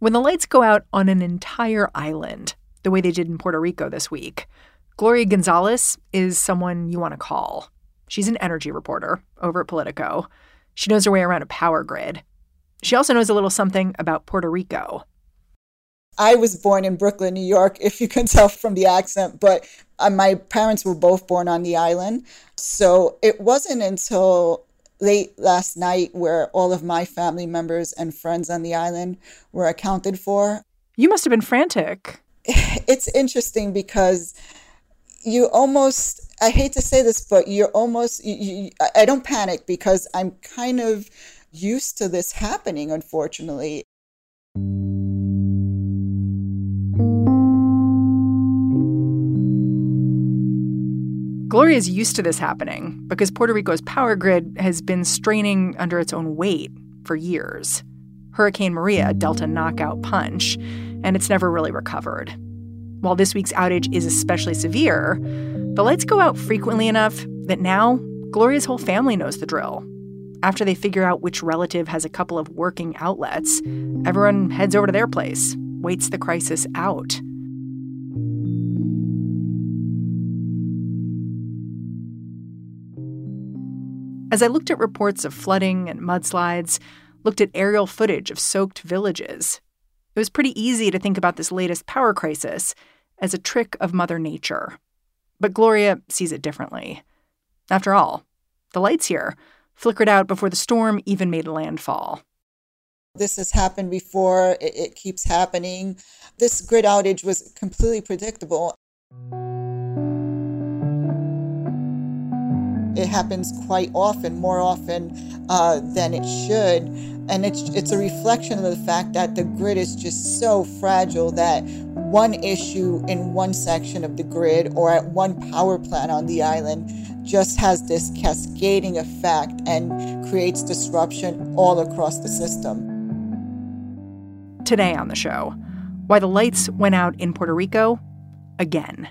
When the lights go out on an entire island, the way they did in Puerto Rico this week, Gloria Gonzalez is someone you want to call. She's an energy reporter over at Politico. She knows her way around a power grid. She also knows a little something about Puerto Rico. I was born in Brooklyn, New York, if you can tell from the accent, but uh, my parents were both born on the island. So it wasn't until late last night where all of my family members and friends on the island were accounted for. You must have been frantic. It's interesting because you almost, I hate to say this, but you're almost, you, you, I don't panic because I'm kind of used to this happening, unfortunately. Gloria is used to this happening because Puerto Rico's power grid has been straining under its own weight for years. Hurricane Maria dealt a knockout punch, and it's never really recovered. While this week's outage is especially severe, the lights go out frequently enough that now Gloria's whole family knows the drill. After they figure out which relative has a couple of working outlets, everyone heads over to their place, waits the crisis out. As I looked at reports of flooding and mudslides, looked at aerial footage of soaked villages, it was pretty easy to think about this latest power crisis as a trick of Mother Nature. But Gloria sees it differently. After all, the lights here flickered out before the storm even made landfall. This has happened before, it, it keeps happening. This grid outage was completely predictable. It happens quite often, more often uh, than it should. And it's, it's a reflection of the fact that the grid is just so fragile that one issue in one section of the grid or at one power plant on the island just has this cascading effect and creates disruption all across the system. Today on the show, why the lights went out in Puerto Rico again.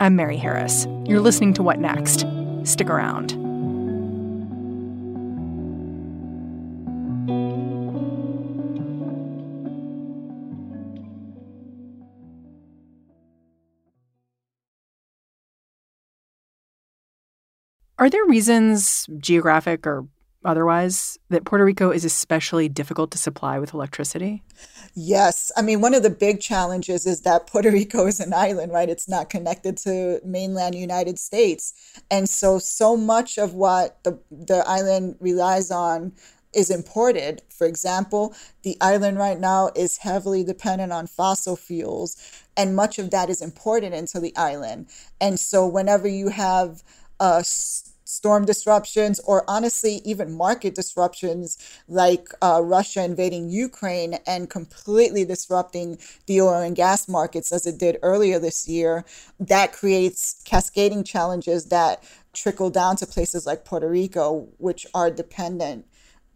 I'm Mary Harris. You're listening to What Next? Stick around. Are there reasons, geographic or otherwise, that Puerto Rico is especially difficult to supply with electricity? Yes. I mean, one of the big challenges is that Puerto Rico is an island, right? It's not connected to mainland United States. And so, so much of what the, the island relies on is imported. For example, the island right now is heavily dependent on fossil fuels, and much of that is imported into the island. And so, whenever you have a storm disruptions, or honestly, even market disruptions like uh, Russia invading Ukraine and completely disrupting the oil and gas markets as it did earlier this year, that creates cascading challenges that trickle down to places like Puerto Rico, which are dependent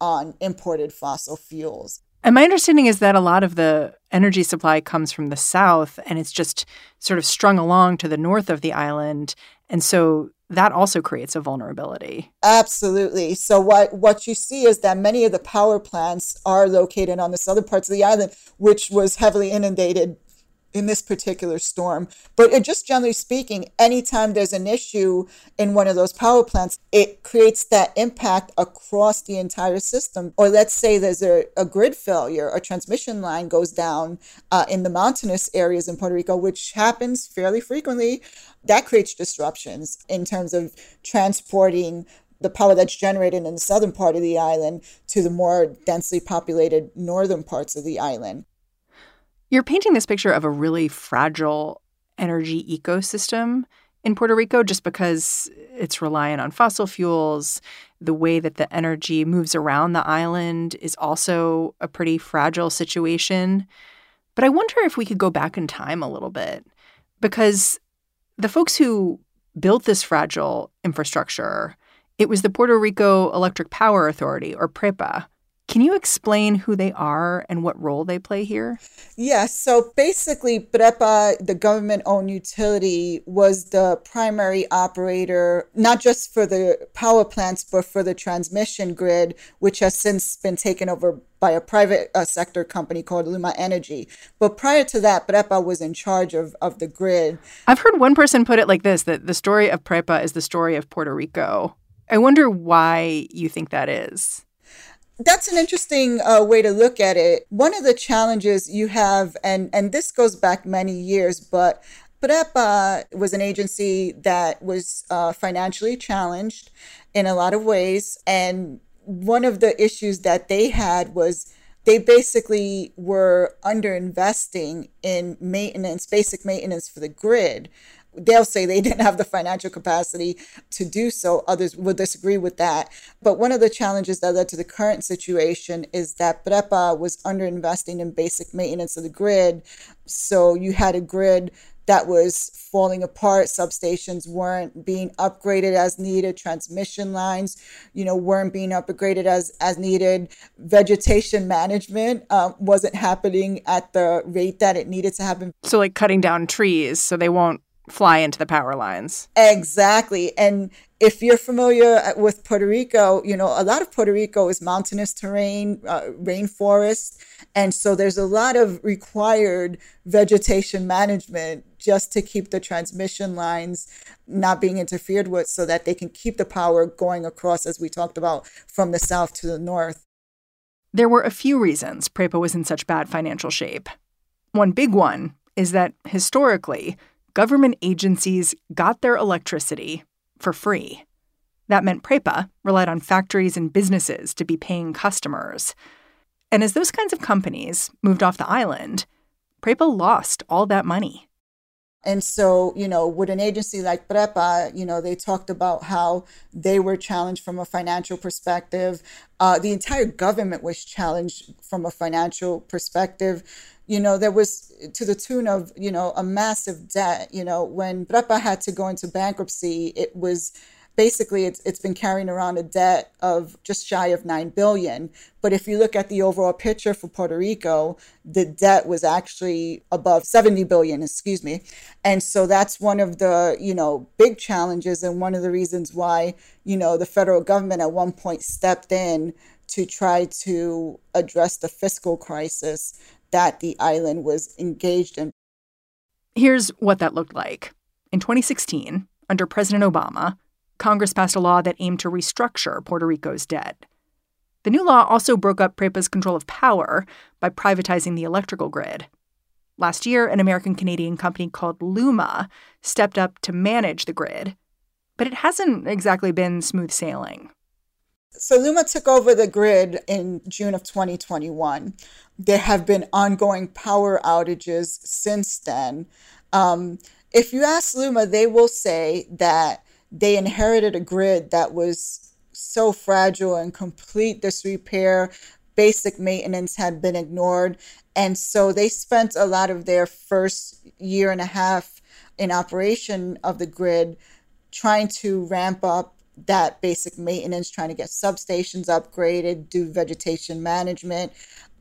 on imported fossil fuels. And my understanding is that a lot of the energy supply comes from the south and it's just sort of strung along to the north of the island. And so that also creates a vulnerability. Absolutely. So what what you see is that many of the power plants are located on the southern parts of the island, which was heavily inundated in this particular storm. But just generally speaking, anytime there's an issue in one of those power plants, it creates that impact across the entire system. Or let's say there's a, a grid failure, a transmission line goes down uh, in the mountainous areas in Puerto Rico, which happens fairly frequently. That creates disruptions in terms of transporting the power that's generated in the southern part of the island to the more densely populated northern parts of the island. You're painting this picture of a really fragile energy ecosystem in Puerto Rico just because it's reliant on fossil fuels. The way that the energy moves around the island is also a pretty fragile situation. But I wonder if we could go back in time a little bit because the folks who built this fragile infrastructure, it was the Puerto Rico Electric Power Authority, or PREPA. Can you explain who they are and what role they play here? Yes. Yeah, so basically, PREPA, the government owned utility, was the primary operator, not just for the power plants, but for the transmission grid, which has since been taken over by a private uh, sector company called Luma Energy. But prior to that, PREPA was in charge of, of the grid. I've heard one person put it like this that the story of PREPA is the story of Puerto Rico. I wonder why you think that is. That's an interesting uh, way to look at it. One of the challenges you have, and, and this goes back many years, but PREPA was an agency that was uh, financially challenged in a lot of ways. And one of the issues that they had was they basically were underinvesting in maintenance, basic maintenance for the grid they'll say they didn't have the financial capacity to do so. Others will disagree with that. But one of the challenges that led to the current situation is that PREPA was underinvesting in basic maintenance of the grid. So you had a grid that was falling apart substations weren't being upgraded as needed transmission lines you know weren't being upgraded as as needed vegetation management uh, wasn't happening at the rate that it needed to happen so like cutting down trees so they won't fly into the power lines. Exactly. And if you're familiar with Puerto Rico, you know, a lot of Puerto Rico is mountainous terrain, uh, rainforest. And so there's a lot of required vegetation management just to keep the transmission lines not being interfered with so that they can keep the power going across, as we talked about, from the south to the north. There were a few reasons PREPA was in such bad financial shape. One big one is that historically, government agencies got their electricity for free. That meant PREPA relied on factories and businesses to be paying customers. And as those kinds of companies moved off the island, PREPA lost all that money. And so, you know, with an agency like PREPA, you know, they talked about how they were challenged from a financial perspective. Uh, the entire government was challenged from a financial perspective you know, there was to the tune of, you know, a massive debt. You know, when PREPA had to go into bankruptcy, it was basically it's, it's been carrying around a debt of just shy of 9 billion but if you look at the overall picture for puerto rico the debt was actually above 70 billion excuse me and so that's one of the you know big challenges and one of the reasons why you know the federal government at one point stepped in to try to address the fiscal crisis that the island was engaged in. Here's what that looked like. In 2016, under President Obama, Congress passed a law that aimed to restructure Puerto Rico's debt. The new law also broke up PREPA's control of power by privatizing the electrical grid. Last year, an American Canadian company called Luma stepped up to manage the grid, but it hasn't exactly been smooth sailing. So Luma took over the grid in June of 2021. There have been ongoing power outages since then. Um, if you ask Luma, they will say that they inherited a grid that was so fragile and complete disrepair. Basic maintenance had been ignored. And so they spent a lot of their first year and a half in operation of the grid trying to ramp up that basic maintenance, trying to get substations upgraded, do vegetation management.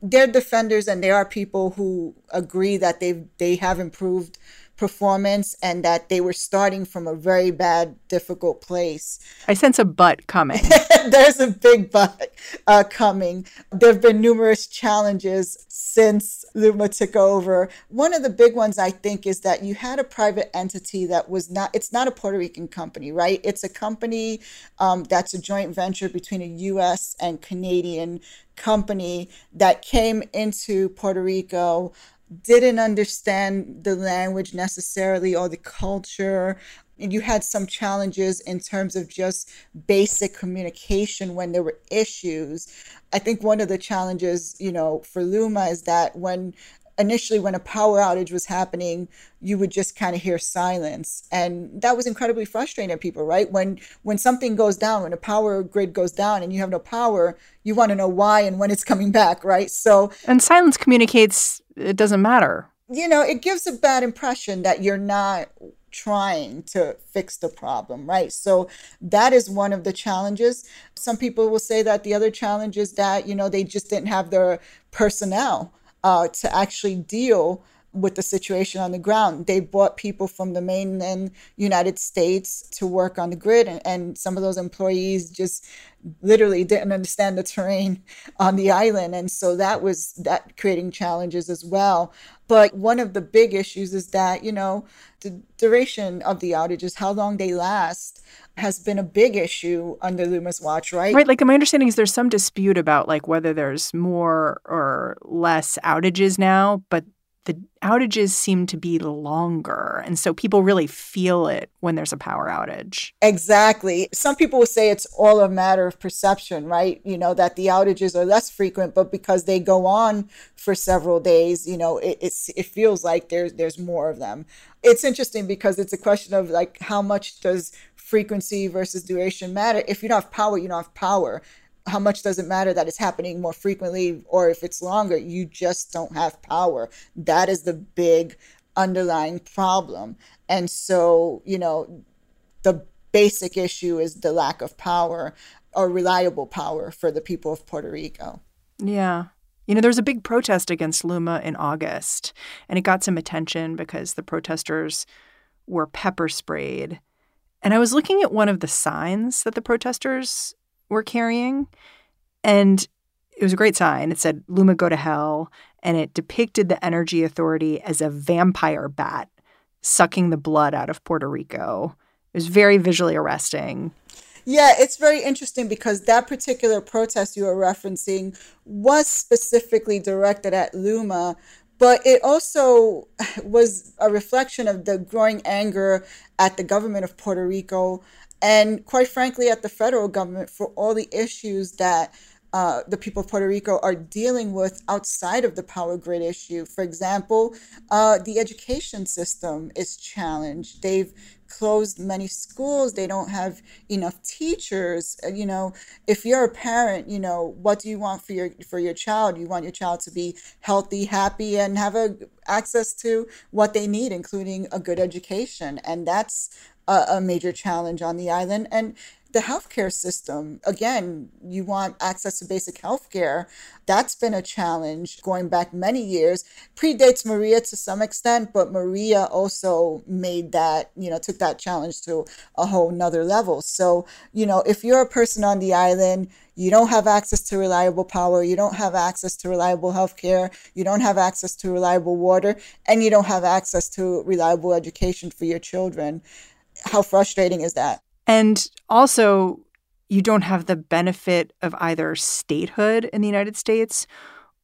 They're defenders and they are people who agree that they they have improved performance and that they were starting from a very bad, difficult place. I sense a but coming. There's a big but uh, coming. There have been numerous challenges since Luma took over. One of the big ones, I think, is that you had a private entity that was not, it's not a Puerto Rican company, right? It's a company um, that's a joint venture between a US and Canadian company that came into Puerto Rico didn't understand the language necessarily or the culture. And you had some challenges in terms of just basic communication when there were issues. I think one of the challenges, you know, for Luma is that when initially when a power outage was happening you would just kind of hear silence and that was incredibly frustrating to people right when when something goes down when a power grid goes down and you have no power you want to know why and when it's coming back right so and silence communicates it doesn't matter you know it gives a bad impression that you're not trying to fix the problem, right? So that is one of the challenges. Some people will say that the other challenge is that, you know, they just didn't have the personnel uh, to actually deal with the situation on the ground. They brought people from the mainland United States to work on the grid, and, and, some of those employees just literally didn't understand the terrain on the island. And so that was that creating challenges as well. But one of the big issues is that, you know, the duration of the outages, how long they last, has been a big issue under LUMA's watch, right? Right. Like my understanding is there's some dispute about like whether there's more or less outages now, but the outages seem to be longer. And so people really feel it when there's a power outage. Exactly. Some people will say it's all a matter of perception, right? You know, that the outages are less frequent, but because they go on for several days, you know, it, it's, it feels like there's, there's more of them. It's interesting because it's a question of like how much does frequency versus duration matter? If you don't have power, you don't have power how much does it matter that it's happening more frequently or if it's longer? You just don't have power. That is the big underlying problem. And so, you know, the basic issue is the lack of power or reliable power for the people of Puerto Rico. Yeah. You know, there was a big protest against Luma in August, and it got some attention because the protesters were pepper sprayed. And I was looking at one of the signs that the protesters were carrying. And it was a great sign. It said, Luma go to hell. And it depicted the Energy Authority as a vampire bat sucking the blood out of Puerto Rico. It was very visually arresting. Yeah, it's very interesting because that particular protest you are referencing was specifically directed at Luma, but it also was a reflection of the growing anger at the government of Puerto Rico and quite frankly, at the federal government for all the issues that uh, the people of Puerto Rico are dealing with outside of the power grid issue. For example, uh, the education system is challenged. They've closed many schools. They don't have enough teachers. Uh, you know, if you're a parent, you know, what do you want for your for your child? You want your child to be healthy, happy, and have a access to what they need, including a good education. And that's a, a major challenge on the island. And the healthcare system, again, you want access to basic healthcare. That's been a challenge going back many years. Predates Maria to some extent, but Maria also made that, you know, took that challenge to a whole nother level. So, you know, if you're a person on the island, you don't have access to reliable power, you don't have access to reliable healthcare, you don't have access to reliable water, and you don't have access to reliable education for your children how frustrating is that? And also, you don't have the benefit of either statehood in the United States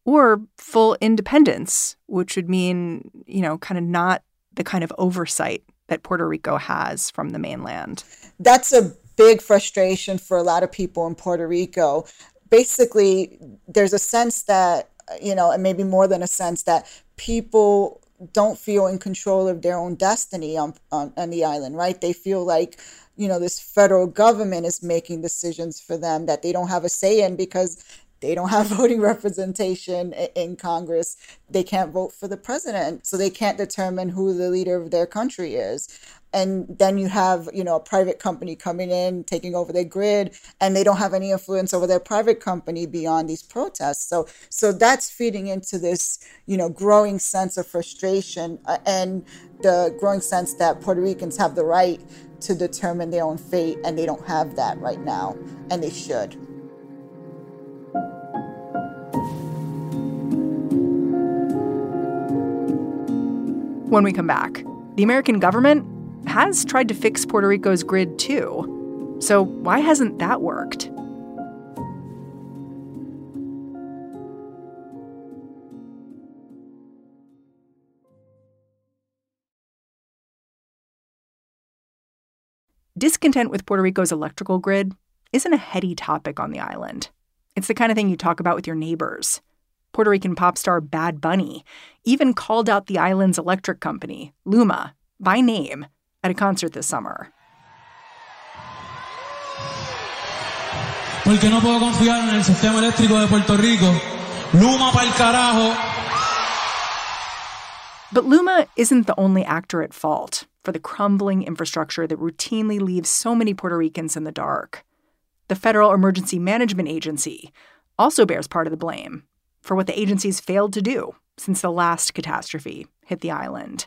or full independence, which would mean, you know, kind of not the kind of oversight that Puerto Rico has from the mainland. That's a big frustration for a lot of people in Puerto Rico. Basically, there's a sense that, you know, and maybe more than a sense that people don't feel in control of their own destiny on, on, on the island, right? They feel like, you know, this federal government is making decisions for them that they don't have a say in because they don't have voting representation in Congress. They can't vote for the president, so they can't determine who the leader of their country is and then you have you know a private company coming in taking over their grid and they don't have any influence over their private company beyond these protests. So so that's feeding into this you know growing sense of frustration uh, and the growing sense that Puerto Ricans have the right to determine their own fate and they don't have that right now and they should. When we come back the American government has tried to fix Puerto Rico's grid too. So why hasn't that worked? Discontent with Puerto Rico's electrical grid isn't a heady topic on the island. It's the kind of thing you talk about with your neighbors. Puerto Rican pop star Bad Bunny even called out the island's electric company, Luma, by name at a concert this summer. Porque no puedo confiar en el sistema eléctrico de Puerto Rico. Luma el carajo. But Luma isn't the only actor at fault. for the crumbling infrastructure that routinely leaves so many Puerto Ricans in the dark. The Federal Emergency Management Agency also bears part of the blame for what the agency's failed to do since the last catastrophe hit the island.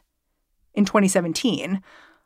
In 2017,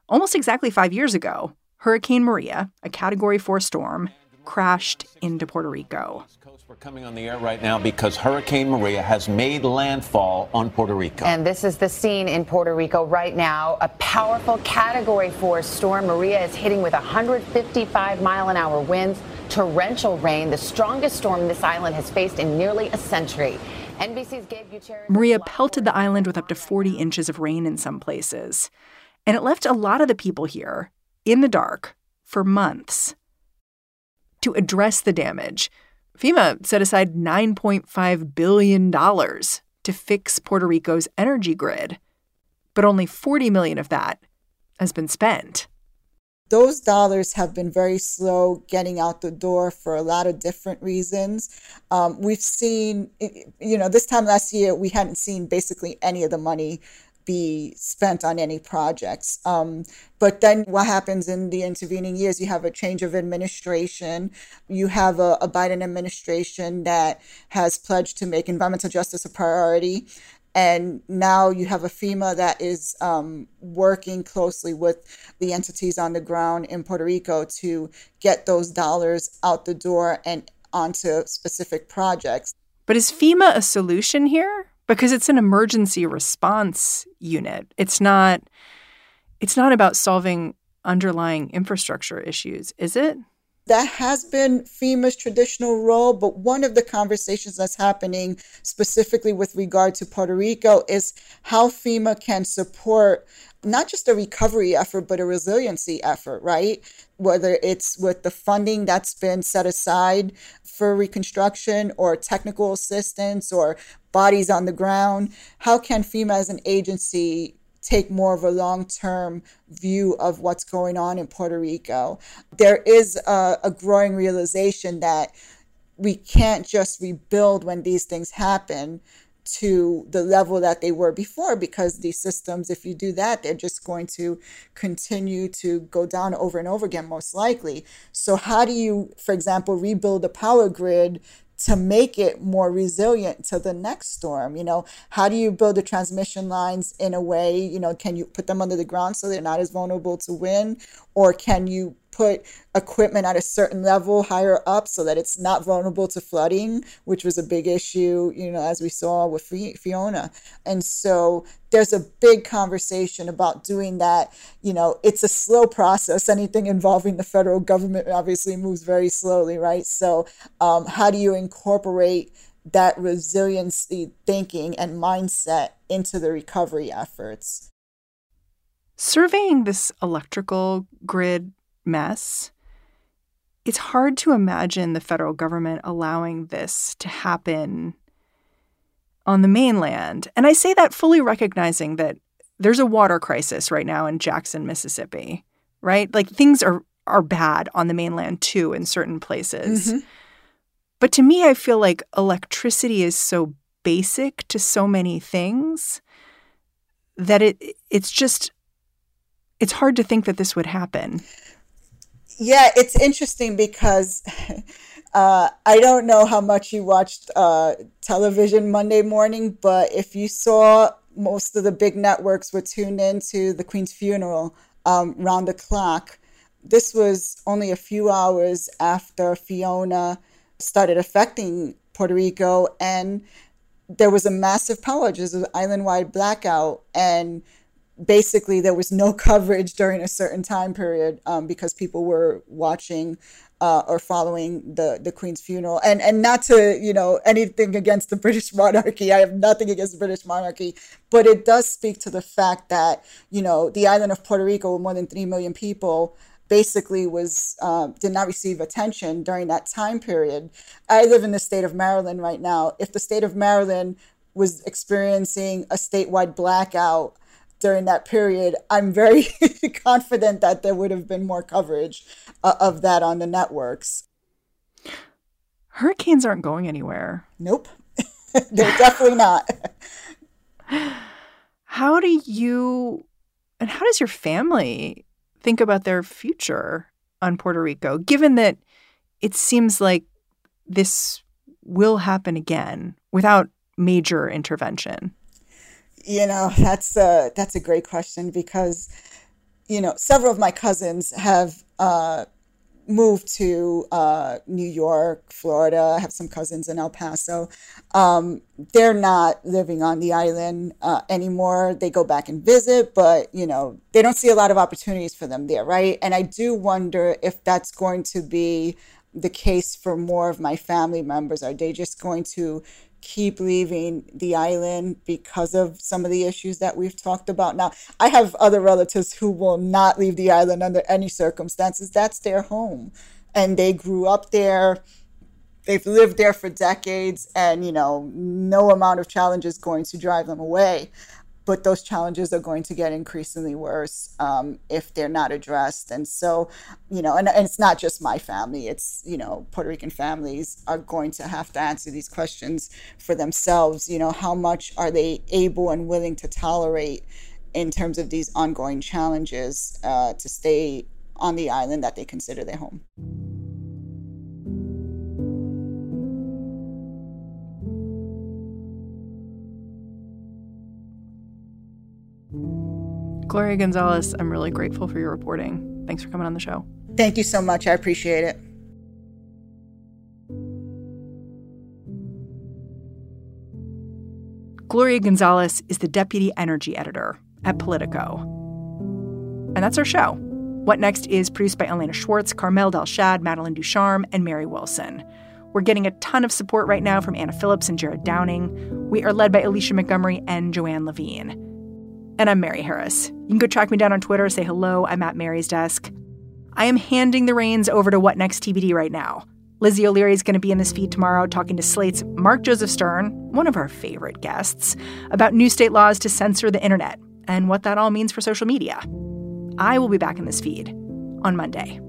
almost exactly five years ago, Hurricane Maria, a Category 4 storm, crashed into Puerto Rico. We're coming on the air right now because Hurricane Maria has made landfall on Puerto Rico. And this is the scene in Puerto Rico right now. A powerful Category 4 storm. Maria is hitting with 155 mile an hour winds, torrential rain, the strongest storm this island has faced in nearly a century. NBC's Gabe Gutierrez. Maria pelted the island with up to 40 inches of rain in some places. And it left a lot of the people here in the dark for months. To address the damage, FEMA set aside $9.5 billion to fix Puerto Rico's energy grid, but only 40 million of that has been spent. Those dollars have been very slow getting out the door for a lot of different reasons. Um, we've seen, you know, this time last year, we hadn't seen basically any of the money be spent on any projects. Um, but then what happens in the intervening years? You have a change of administration. You have a, a Biden administration that has pledged to make environmental justice a priority. And now you have a FEMA that is um, working closely with the entities on the ground in Puerto Rico to get those dollars out the door and onto specific projects. But is FEMA a solution here? Because it's an emergency response unit. It's not it's not about solving underlying infrastructure issues, is it? That has been FEMA's traditional role, but one of the conversations that's happening specifically with regard to Puerto Rico is how FEMA can support not just a recovery effort, but a resiliency effort, right? Whether it's with the funding that's been set aside for reconstruction or technical assistance or bodies on the ground, how can FEMA as an agency take more of a long term view of what's going on in Puerto Rico? There is a, a growing realization that we can't just rebuild when these things happen to the level that they were before because these systems, if you do that, they're just going to continue to go down over and over again, most likely. So, how do you, for example, rebuild a power grid to make it more resilient to the next storm you know? How do you build the transmission lines in a way you know can you put them under the ground so they're not as vulnerable to wind? Or can you put equipment at a certain level higher up so that it's not vulnerable to flooding, which was a big issue, you know, as we saw with Fiona. And so there's a big conversation about doing that. You know, it's a slow process. Anything involving the federal government obviously moves very slowly, right? So, um, how do you incorporate that resiliency thinking and mindset into the recovery efforts? Surveying this electrical grid mess, it's hard to imagine the federal government allowing this to happen on the mainland. And I say that fully recognizing that there's a water crisis right now in Jackson, Mississippi, right? Like things are are bad on the mainland too in certain places. Mm-hmm. But to me I feel like electricity is so basic to so many things that it it's just it's hard to think that this would happen yeah, it's interesting because uh, I don't know how much you watched uh, television Monday morning, but if you saw most of the big networks were tuned into the Queen's funeral um, round the clock. This was only a few hours after Fiona started affecting Puerto Rico, and there was a massive power outage, an island-wide blackout, and basically there was no coverage during a certain time period um, because people were watching uh, or following the the Queen's funeral. And and not to you know anything against the British monarchy. I have nothing against the British monarchy, but it does speak to the fact that you know the island of Puerto Rico, with more than three million people. Basically, was uh, did not receive attention during that time period. I live in the state of Maryland right now. If the state of Maryland was experiencing a statewide blackout during that period, I'm very confident that there would have been more coverage uh, of that on the networks. Hurricanes aren't going anywhere. Nope. They're definitely not. How do you And how does your family think about their future on Puerto Rico, given that it seems like this will happen again without major intervention? You know, that's a, that's a great question because, you know, several of my cousins have uh, moved to uh, New York, Florida. I have some cousins in El Paso. Um, they're not living on the island uh, anymore. They go back and visit, but you know they don't see a lot of opportunities for them there, right? And I do wonder if that's going to be the case for more of my family members. Are they just going to keep leaving the island because of some of the issues that we've talked about. Now, I have other relatives who will not leave the island under any circumstances. That's their home. And they grew up there. They've lived there for decades, and you know, no amount of challenge is going to drive them away but those challenges are going to get increasingly worse um, if they're not addressed. And so, you know, and, and, it's not just my family, it's, you know, Puerto Rican families are going to have to answer these questions for themselves. You know, how much are they able and willing to tolerate in terms of these ongoing challenges uh, to stay on the island that they consider their home? Gloria Gonzalez, I'm really grateful for your reporting. Thanks for coming on the show. Thank you so much. I appreciate it. Gloria Gonzalez is the deputy energy editor at Politico. And that's our show. What Next is produced by Elena Schwartz, Carmel Delshad, Madeline Ducharme, and Mary Wilson. We're getting a ton of support right now from Anna Phillips and Jared Downing. We are led by Alicia Montgomery and Joanne Levine. And I'm Mary Harris. You can go track me down on Twitter, say hello. I'm at Mary's desk. I am handing the reins over to What Next TBD right now. Lizzie O'Leary is going to be in this feed tomorrow talking to Slate's Mark Joseph Stern, one of our favorite guests, about new state laws to censor the internet and what that all means for social media. I will be back in this feed on Monday.